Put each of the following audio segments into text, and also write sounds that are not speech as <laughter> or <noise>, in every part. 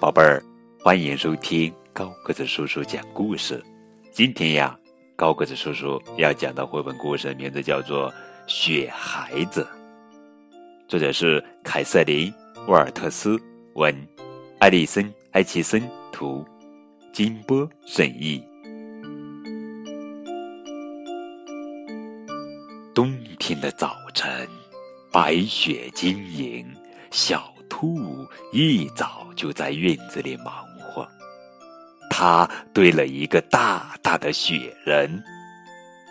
宝贝儿，欢迎收听高个子叔叔讲故事。今天呀，高个子叔叔要讲的绘本故事名字叫做《雪孩子》，作者是凯瑟琳·沃尔特斯，文，艾丽森·埃奇森，图，金波审译。冬天的早晨，白雪晶莹，小兔一早就在院子里忙活。他堆了一个大大的雪人，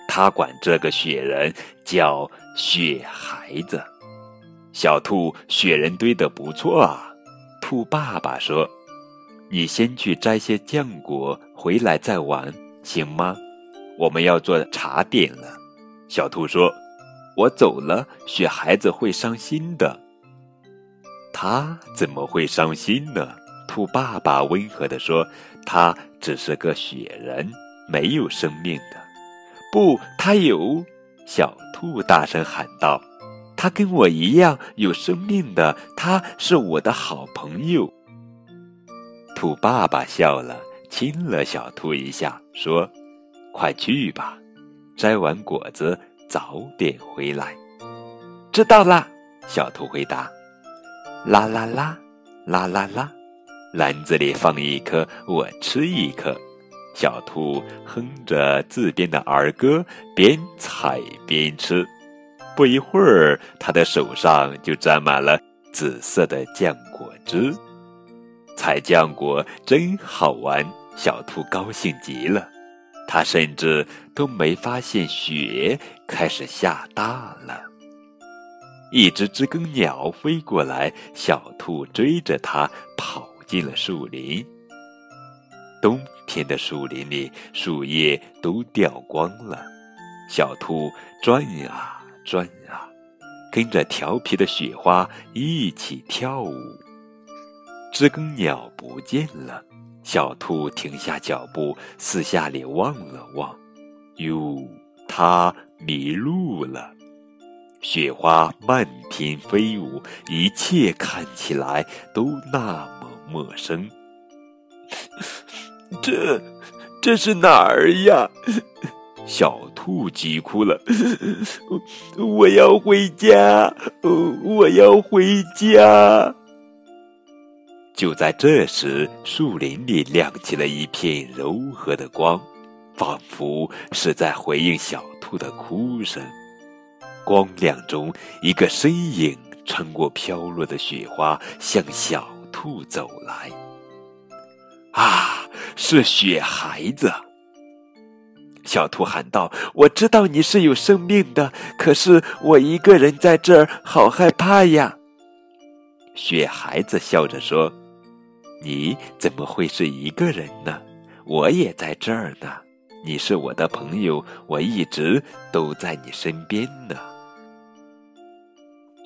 他管这个雪人叫雪孩子。小兔，雪人堆得不错啊。兔爸爸说：“你先去摘些浆果回来再玩，行吗？我们要做茶点了。”小兔说：“我走了，雪孩子会伤心的。”他怎么会伤心呢？兔爸爸温和地说：“他只是个雪人，没有生命的。”不，他有！小兔大声喊道：“他跟我一样有生命的，他是我的好朋友。”兔爸爸笑了，亲了小兔一下，说：“快去吧。”摘完果子，早点回来。知道啦，小兔回答。啦啦啦，啦啦啦，篮子里放一颗，我吃一颗。小兔哼着自编的儿歌，边采边吃。不一会儿，它的手上就沾满了紫色的浆果汁。采浆果真好玩，小兔高兴极了。他甚至都没发现雪开始下大了。一只知更鸟飞过来，小兔追着它跑进了树林。冬天的树林里，树叶都掉光了。小兔转啊转啊，跟着调皮的雪花一起跳舞。知更鸟不见了。小兔停下脚步，四下里望了望，哟，它迷路了。雪花漫天飞舞，一切看起来都那么陌生。<laughs> 这，这是哪儿呀？小兔急哭了：“ <laughs> 我要回家，我要回家。”就在这时，树林里亮起了一片柔和的光，仿佛是在回应小兔的哭声。光亮中，一个身影穿过飘落的雪花，向小兔走来。啊，是雪孩子！小兔喊道：“我知道你是有生命的，可是我一个人在这儿，好害怕呀。”雪孩子笑着说。你怎么会是一个人呢？我也在这儿呢。你是我的朋友，我一直都在你身边呢。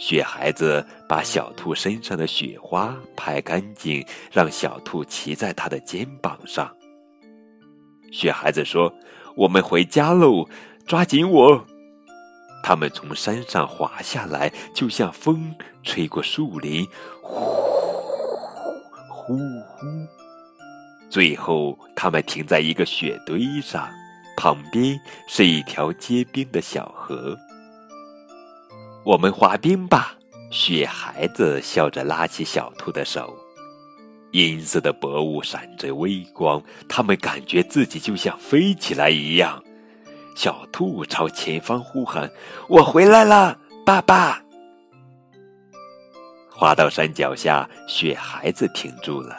雪孩子把小兔身上的雪花拍干净，让小兔骑在他的肩膀上。雪孩子说：“我们回家喽，抓紧我！”他们从山上滑下来，就像风吹过树林，呼。呼呼！最后，他们停在一个雪堆上，旁边是一条结冰的小河。我们滑冰吧！雪孩子笑着拉起小兔的手，银色的薄雾闪着微光，他们感觉自己就像飞起来一样。小兔朝前方呼喊：“我回来了，爸爸！”滑到山脚下，雪孩子停住了。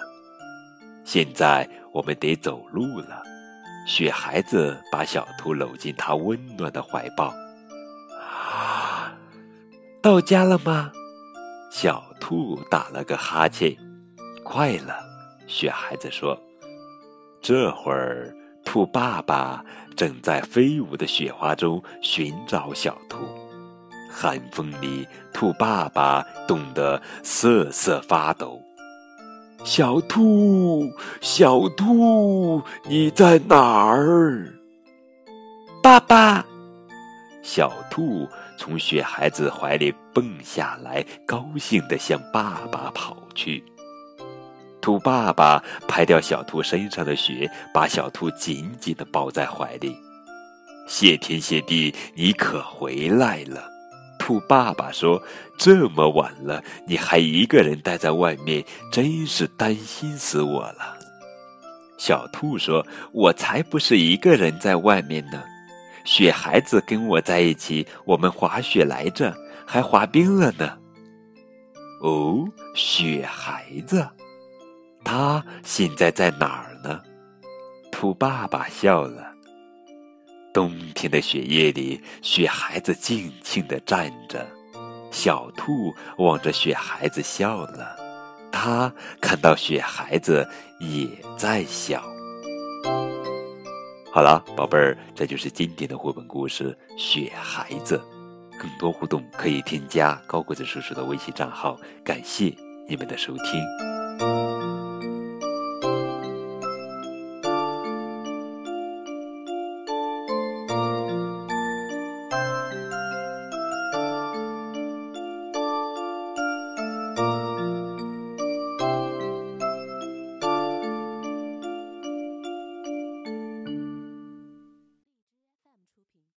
现在我们得走路了。雪孩子把小兔搂进他温暖的怀抱。到家了吗？小兔打了个哈欠。快了，雪孩子说。这会儿，兔爸爸正在飞舞的雪花中寻找小兔。寒风里，兔爸爸冻得瑟瑟发抖。小兔，小兔，你在哪儿？爸爸，小兔从雪孩子怀里蹦下来，高兴地向爸爸跑去。兔爸爸拍掉小兔身上的雪，把小兔紧紧地抱在怀里。谢天谢地，你可回来了！兔爸爸说：“这么晚了，你还一个人待在外面，真是担心死我了。”小兔说：“我才不是一个人在外面呢，雪孩子跟我在一起，我们滑雪来着，还滑冰了呢。”哦，雪孩子。他现在在哪儿呢？兔爸爸笑了。冬天的雪夜里，雪孩子静静地站着，小兔望着雪孩子笑了。他看到雪孩子也在笑。好了，宝贝儿，这就是经典的绘本故事《雪孩子》。更多互动可以添加高个子叔叔的微信账号。感谢你们的收听。